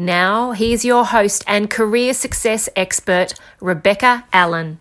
Now, here's your host and career success expert, Rebecca Allen.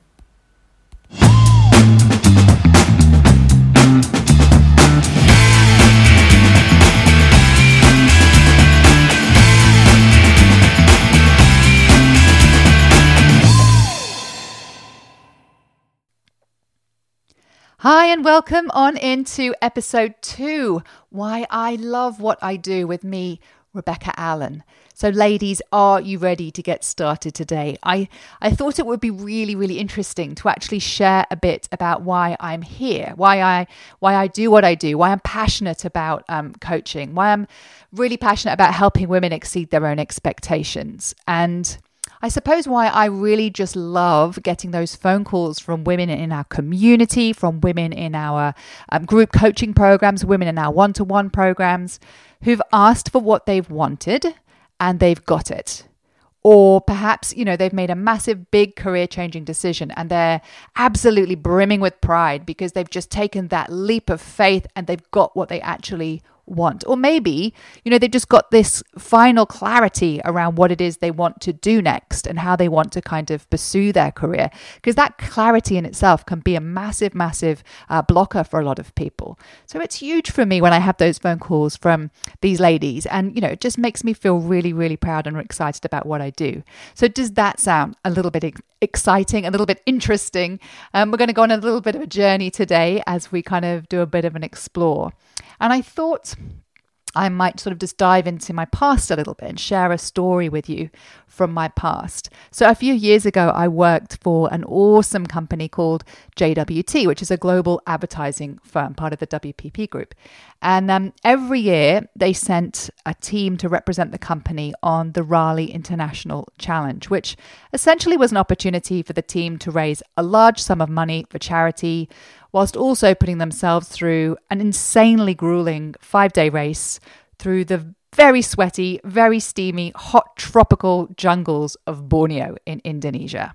Hi, and welcome on into episode two Why I Love What I Do with me, Rebecca Allen. So, ladies, are you ready to get started today? I, I thought it would be really, really interesting to actually share a bit about why I'm here, why I why I do what I do, why I'm passionate about um, coaching, why I'm really passionate about helping women exceed their own expectations, and I suppose why I really just love getting those phone calls from women in our community, from women in our um, group coaching programs, women in our one to one programs who've asked for what they've wanted and they've got it. Or perhaps, you know, they've made a massive, big career changing decision and they're absolutely brimming with pride because they've just taken that leap of faith and they've got what they actually want. Or maybe, you know, they've just got this final clarity around what it is they want to do next and how they want to kind of pursue their career. Because that clarity in itself can be a massive, massive uh, blocker for a lot of people. So it's huge for me when I have those phone calls from these ladies. And, you know, it just makes me feel really, really proud and excited about what I do. So does that sound a little bit exciting, a little bit interesting? Um, we're going to go on a little bit of a journey today as we kind of do a bit of an explore. And I thought I might sort of just dive into my past a little bit and share a story with you from my past. So, a few years ago, I worked for an awesome company called JWT, which is a global advertising firm, part of the WPP group. And um, every year, they sent a team to represent the company on the Raleigh International Challenge, which essentially was an opportunity for the team to raise a large sum of money for charity whilst also putting themselves through an insanely grueling five day race through the very sweaty, very steamy, hot tropical jungles of Borneo in Indonesia.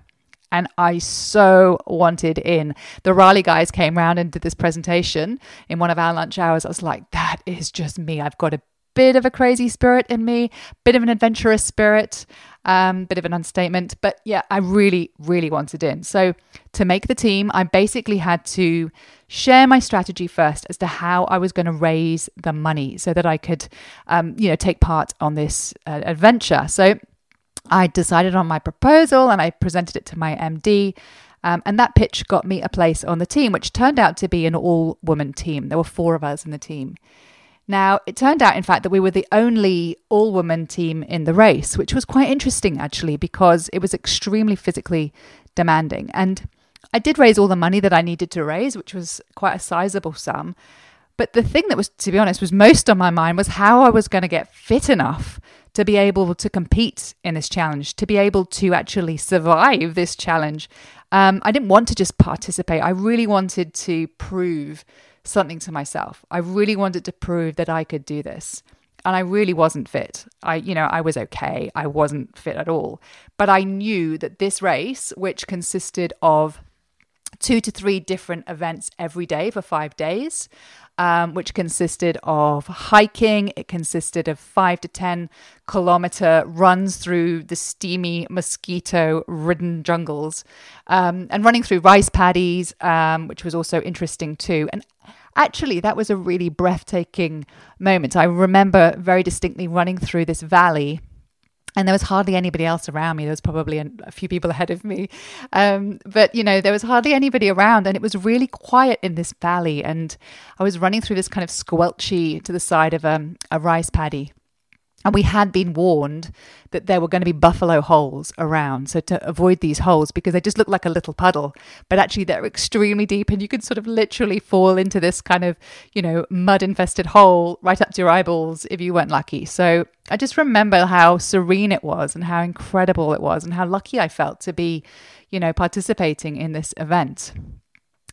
And I so wanted in. The Raleigh guys came round and did this presentation in one of our lunch hours. I was like, that is just me. I've got a bit of a crazy spirit in me, bit of an adventurous spirit, um, bit of an understatement. But yeah, I really, really wanted in. So to make the team, I basically had to share my strategy first as to how I was going to raise the money so that I could, um, you know, take part on this uh, adventure. So I decided on my proposal and I presented it to my MD. Um, and that pitch got me a place on the team, which turned out to be an all woman team. There were four of us in the team. Now, it turned out, in fact, that we were the only all woman team in the race, which was quite interesting, actually, because it was extremely physically demanding. And I did raise all the money that I needed to raise, which was quite a sizable sum. But the thing that was, to be honest, was most on my mind was how I was going to get fit enough to be able to compete in this challenge, to be able to actually survive this challenge. Um, I didn't want to just participate. I really wanted to prove something to myself. I really wanted to prove that I could do this. And I really wasn't fit. I, you know, I was okay. I wasn't fit at all. But I knew that this race, which consisted of two to three different events every day for five days, um, which consisted of hiking. It consisted of five to 10 kilometer runs through the steamy, mosquito ridden jungles um, and running through rice paddies, um, which was also interesting too. And actually, that was a really breathtaking moment. I remember very distinctly running through this valley and there was hardly anybody else around me. There was probably a, few people ahead of me, um, but you know there was hardly anybody around, and it was really quiet in this valley. And I was running through this kind of squelchy to the side of um, a rice paddy, and we had been warned that there were going to be buffalo holes around. So to avoid these holes, because they just look like a little puddle, but actually they're extremely deep and you can sort of literally fall into this kind of, you know, mud infested hole right up to your eyeballs if you weren't lucky. So I just remember how serene it was and how incredible it was and how lucky I felt to be you know, participating in this event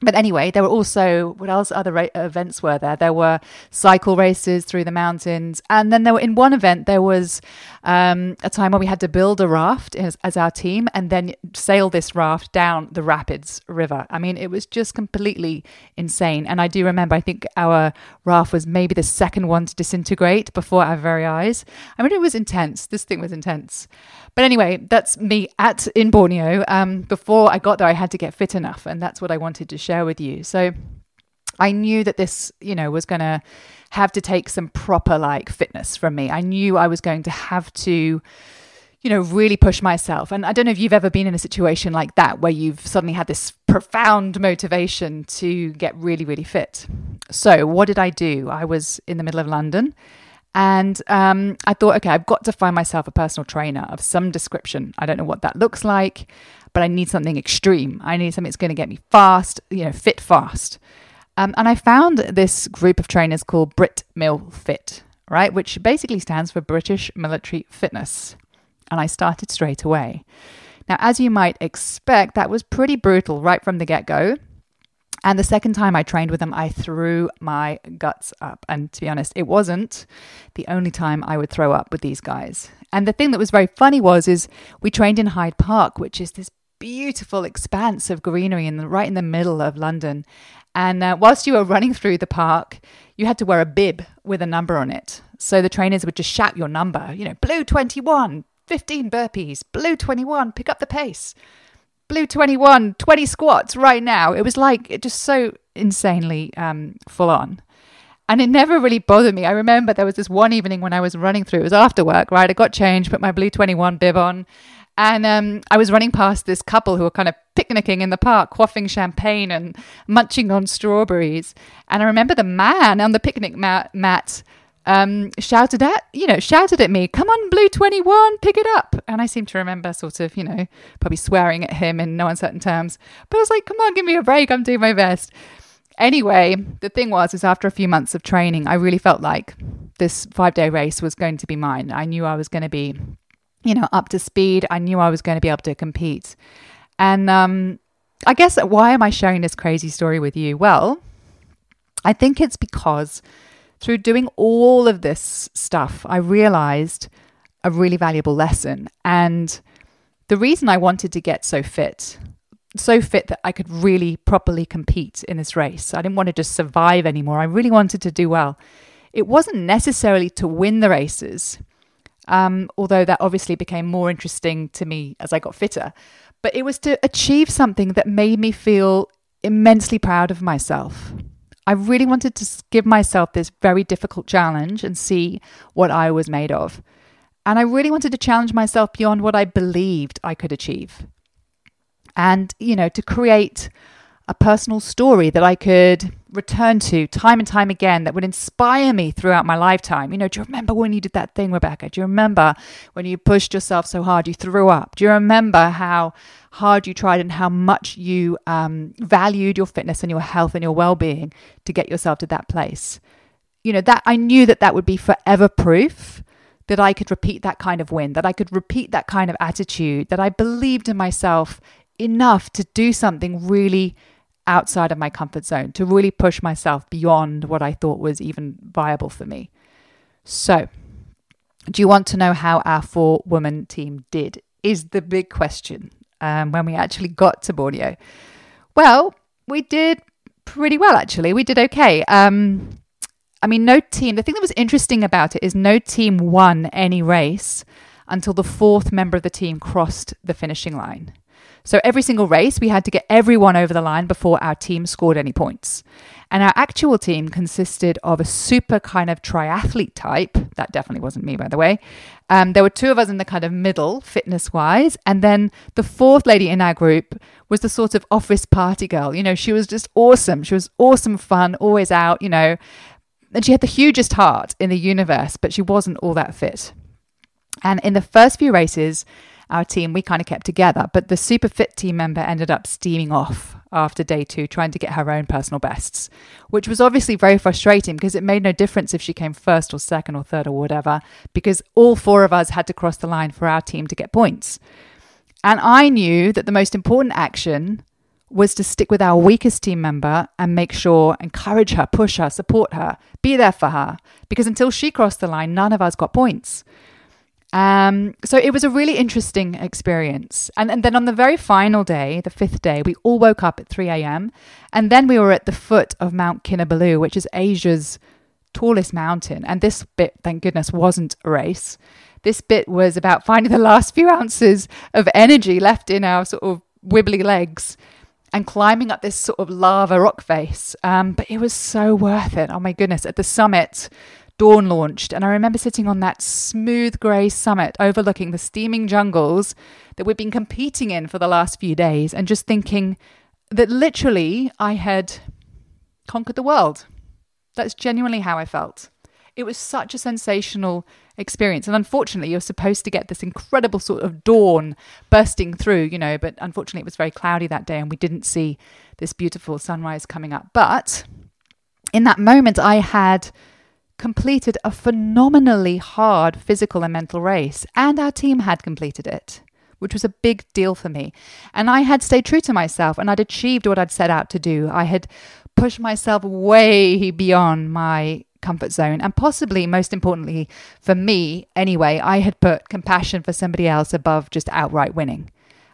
but anyway, there were also what else? Other ra- events were there? There were cycle races through the mountains, and then there were in one event there was um, a time where we had to build a raft as, as, our team and then sail this raft down the Rapids River. I mean, it was just completely insane. And I do remember, I think our raft was maybe the second one to disintegrate before our very eyes. I mean, it was intense. This thing was intense. But anyway, that's me at in Borneo. Um, before I got there, I had to get fit enough, and that's what I wanted to share with you. So I knew that this, you know, was going to have to take some proper like fitness from me. I knew I was going to have to you know, really push myself. And I don't know if you've ever been in a situation like that where you've suddenly had this profound motivation to get really, really fit. So, what did I do? I was in the middle of London and um, I thought, okay, I've got to find myself a personal trainer of some description. I don't know what that looks like, but I need something extreme. I need something that's going to get me fast, you know, fit fast. Um, and I found this group of trainers called Brit Mil Fit, right, which basically stands for British Military Fitness. And I started straight away. Now, as you might expect, that was pretty brutal right from the get go. And the second time I trained with them, I threw my guts up. And to be honest, it wasn't the only time I would throw up with these guys. And the thing that was very funny was, is we trained in Hyde Park, which is this beautiful expanse of greenery in the, right in the middle of London. And uh, whilst you were running through the park, you had to wear a bib with a number on it. So the trainers would just shout your number, you know, blue 21, 15 burpees, blue 21, pick up the pace blue 21 20 squats right now it was like just so insanely um, full on and it never really bothered me i remember there was this one evening when i was running through it was after work right i got changed put my blue 21 bib on and um, I was running past this couple who were kind of picnicking in the park, quaffing champagne and munching on strawberries. And I remember the man on the picnic mat, mat um, shouted at you know shouted at me, "Come on, Blue Twenty One, pick it up!" And I seem to remember sort of you know probably swearing at him in no uncertain terms. But I was like, "Come on, give me a break. I'm doing my best." Anyway, the thing was, is after a few months of training, I really felt like this five day race was going to be mine. I knew I was going to be, you know, up to speed. I knew I was going to be able to compete. And um, I guess why am I sharing this crazy story with you? Well, I think it's because through doing all of this stuff, I realized a really valuable lesson. And the reason I wanted to get so fit, so fit that I could really properly compete in this race, I didn't want to just survive anymore. I really wanted to do well. It wasn't necessarily to win the races, um, although that obviously became more interesting to me as I got fitter. But it was to achieve something that made me feel immensely proud of myself. I really wanted to give myself this very difficult challenge and see what I was made of. And I really wanted to challenge myself beyond what I believed I could achieve. And, you know, to create a personal story that I could return to time and time again that would inspire me throughout my lifetime. You know, do you remember when you did that thing, Rebecca? Do you remember when you pushed yourself so hard you threw up? Do you remember how hard you tried and how much you um, valued your fitness and your health and your well being to get yourself to that place? You know, that I knew that that would be forever proof that I could repeat that kind of win, that I could repeat that kind of attitude, that I believed in myself enough to do something really outside of my comfort zone, to really push myself beyond what I thought was even viable for me. So, do you want to know how our four woman team did? Is the big question um, when we actually got to Borneo. Well, we did pretty well, actually. We did okay. Um, I mean, no team, the thing that was interesting about it is no team won any race until the fourth member of the team crossed the finishing line. So every single race, we had to get everyone over the line before our team scored any points. And our actual team consisted of a super kind of triathlete type. That definitely wasn't me, by the way. Um, there were two of us in the kind of middle, fitness wise. And then the fourth lady in our group was the sort of office party girl. You know, she was just awesome. She was awesome fun, always out, you know. And she had the hugest heart in the universe, but she wasn't all that fit. And in the first few races, our team, we kind of kept together. But the super fit team member ended up steaming off after day two, trying to get her own personal bests, which was obviously very frustrating because it made no difference if she came first or second or third or whatever, because all four of us had to cross the line for our team to get points. And I knew that the most important action was to stick with our weakest team member and make sure, encourage her, push her, support her, be there for her. Because until she crossed the line, none of us got points. Um, so it was a really interesting experience. And, and then on the very final day, the fifth day, we all woke up at 3 a.m. And then we were at the foot of Mount Kinabalu, which is Asia's tallest mountain. And this bit, thank goodness, wasn't a race. This bit was about finding the last few ounces of energy left in our sort of wibbly legs and climbing up this sort of lava rock face. Um, but it was so worth it. Oh my goodness. At the summit, dawn launched, and I remember sitting on that smooth grey summit overlooking the steaming jungles that we'd been competing in for the last few days and just thinking that literally I had conquered the world. That's genuinely how I felt. It was such a sensational experience. And unfortunately, you're supposed to get this incredible sort of dawn bursting through, you know, but unfortunately, it was very cloudy that day and we didn't see this beautiful sunrise coming up. But in that moment, I had completed a phenomenally hard physical and mental race, and our team had completed it. Which was a big deal for me. And I had stayed true to myself and I'd achieved what I'd set out to do. I had pushed myself way beyond my comfort zone. And possibly, most importantly, for me anyway, I had put compassion for somebody else above just outright winning.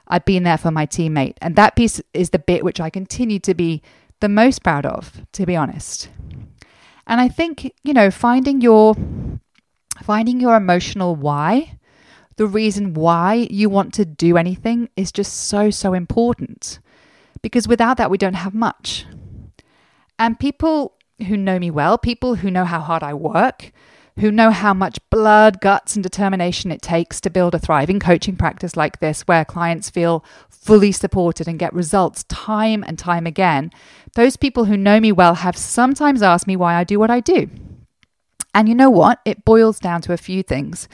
I'd been there for my teammate. And that piece is the bit which I continue to be the most proud of, to be honest. And I think, you know, finding your finding your emotional why, the reason why you want to do anything is just so so important. Because without that we don't have much. And people who know me well, people who know how hard I work, who know how much blood, guts, and determination it takes to build a thriving coaching practice like this, where clients feel fully supported and get results time and time again. Those people who know me well have sometimes asked me why I do what I do. And you know what? It boils down to a few things.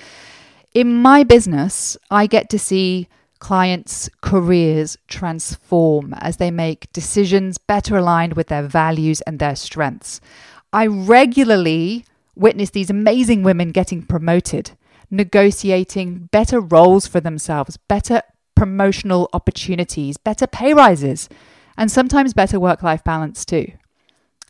In my business, I get to see clients' careers transform as they make decisions better aligned with their values and their strengths. I regularly witness these amazing women getting promoted, negotiating better roles for themselves, better promotional opportunities, better pay rises, and sometimes better work life balance too.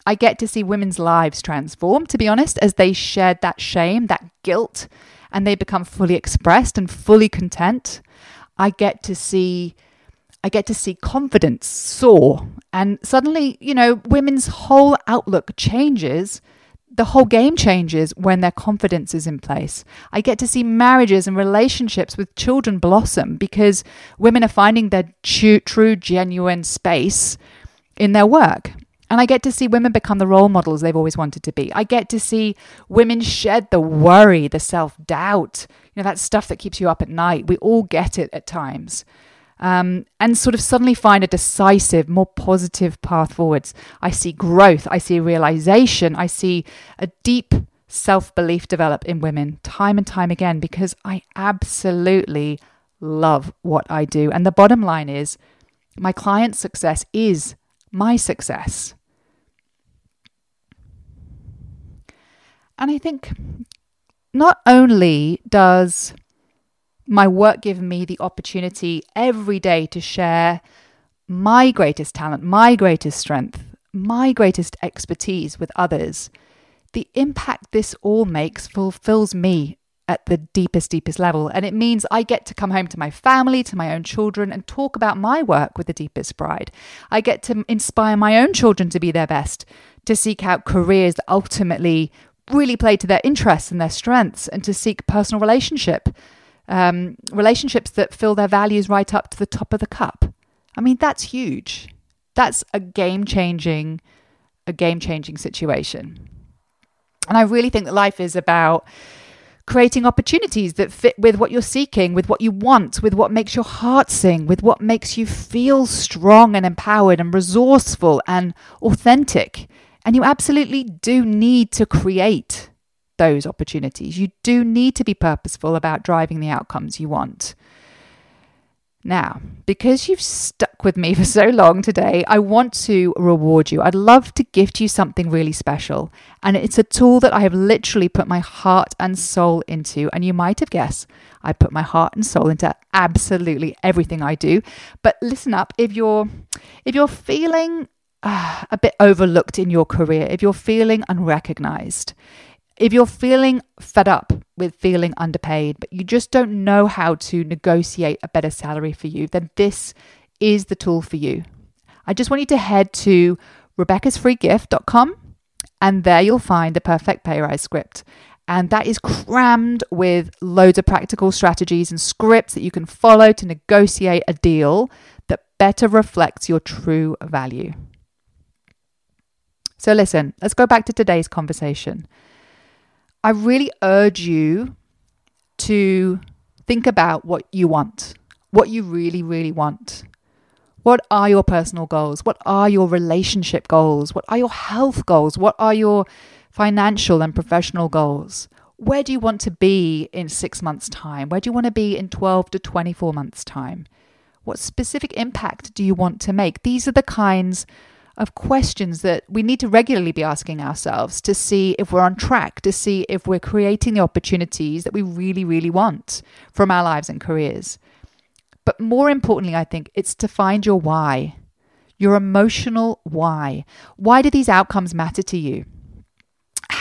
I get to see women's lives transform, to be honest, as they shed that shame, that guilt, and they become fully expressed and fully content. I get to see I get to see confidence soar and suddenly, you know, women's whole outlook changes. The whole game changes when their confidence is in place. I get to see marriages and relationships with children blossom because women are finding their true, true genuine space in their work. And I get to see women become the role models they've always wanted to be. I get to see women shed the worry, the self doubt, you know, that stuff that keeps you up at night. We all get it at times. Um, and sort of suddenly find a decisive, more positive path forwards. I see growth, I see realization, I see a deep self belief develop in women time and time again because I absolutely love what I do. And the bottom line is my client's success is my success. And I think not only does my work give me the opportunity every day to share my greatest talent, my greatest strength, my greatest expertise with others, the impact this all makes fulfills me at the deepest, deepest level. And it means I get to come home to my family, to my own children, and talk about my work with the deepest pride. I get to inspire my own children to be their best, to seek out careers that ultimately really play to their interests and their strengths and to seek personal relationship um, relationships that fill their values right up to the top of the cup. I mean that's huge. That's a game changing a game changing situation. And i really think that life is about creating opportunities that fit with what you're seeking, with what you want, with what makes your heart sing, with what makes you feel strong and empowered and resourceful and authentic. And you absolutely do need to create those opportunities. You do need to be purposeful about driving the outcomes you want. Now, because you've stuck with me for so long today, I want to reward you. I'd love to gift you something really special. And it's a tool that I have literally put my heart and soul into. And you might have guessed, I put my heart and soul into absolutely everything I do. But listen up, if you're if you're feeling uh, a bit overlooked in your career, if you're feeling unrecognized, if you're feeling fed up with feeling underpaid, but you just don't know how to negotiate a better salary for you, then this is the tool for you. I just want you to head to rebeccasfreegift.com and there you'll find the perfect pay rise script. And that is crammed with loads of practical strategies and scripts that you can follow to negotiate a deal that better reflects your true value. So, listen, let's go back to today's conversation. I really urge you to think about what you want, what you really, really want. What are your personal goals? What are your relationship goals? What are your health goals? What are your financial and professional goals? Where do you want to be in six months' time? Where do you want to be in 12 to 24 months' time? What specific impact do you want to make? These are the kinds of questions that we need to regularly be asking ourselves to see if we're on track, to see if we're creating the opportunities that we really, really want from our lives and careers. But more importantly, I think it's to find your why, your emotional why. Why do these outcomes matter to you?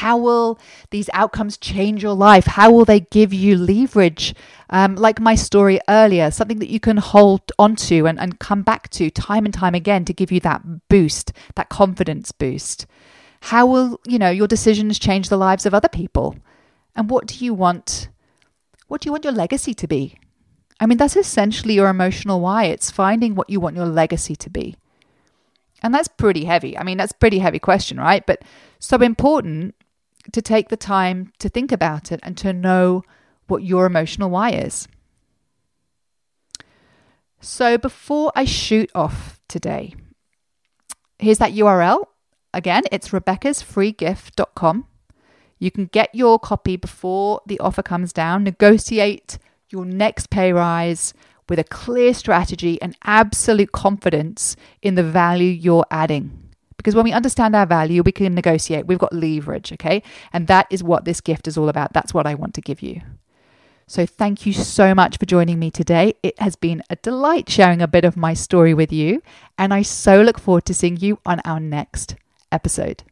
How will these outcomes change your life? How will they give you leverage? Um, like my story earlier, something that you can hold onto and, and come back to time and time again to give you that boost, that confidence boost. How will, you know, your decisions change the lives of other people? And what do you want? What do you want your legacy to be? I mean, that's essentially your emotional why. It's finding what you want your legacy to be. And that's pretty heavy. I mean, that's pretty heavy question, right? But so important to take the time to think about it and to know what your emotional why is. So before I shoot off today, here's that URL. Again, it's rebeccasfreegift.com. You can get your copy before the offer comes down, negotiate your next pay rise with a clear strategy and absolute confidence in the value you're adding. Because when we understand our value, we can negotiate. We've got leverage, okay? And that is what this gift is all about. That's what I want to give you. So, thank you so much for joining me today. It has been a delight sharing a bit of my story with you, and I so look forward to seeing you on our next episode.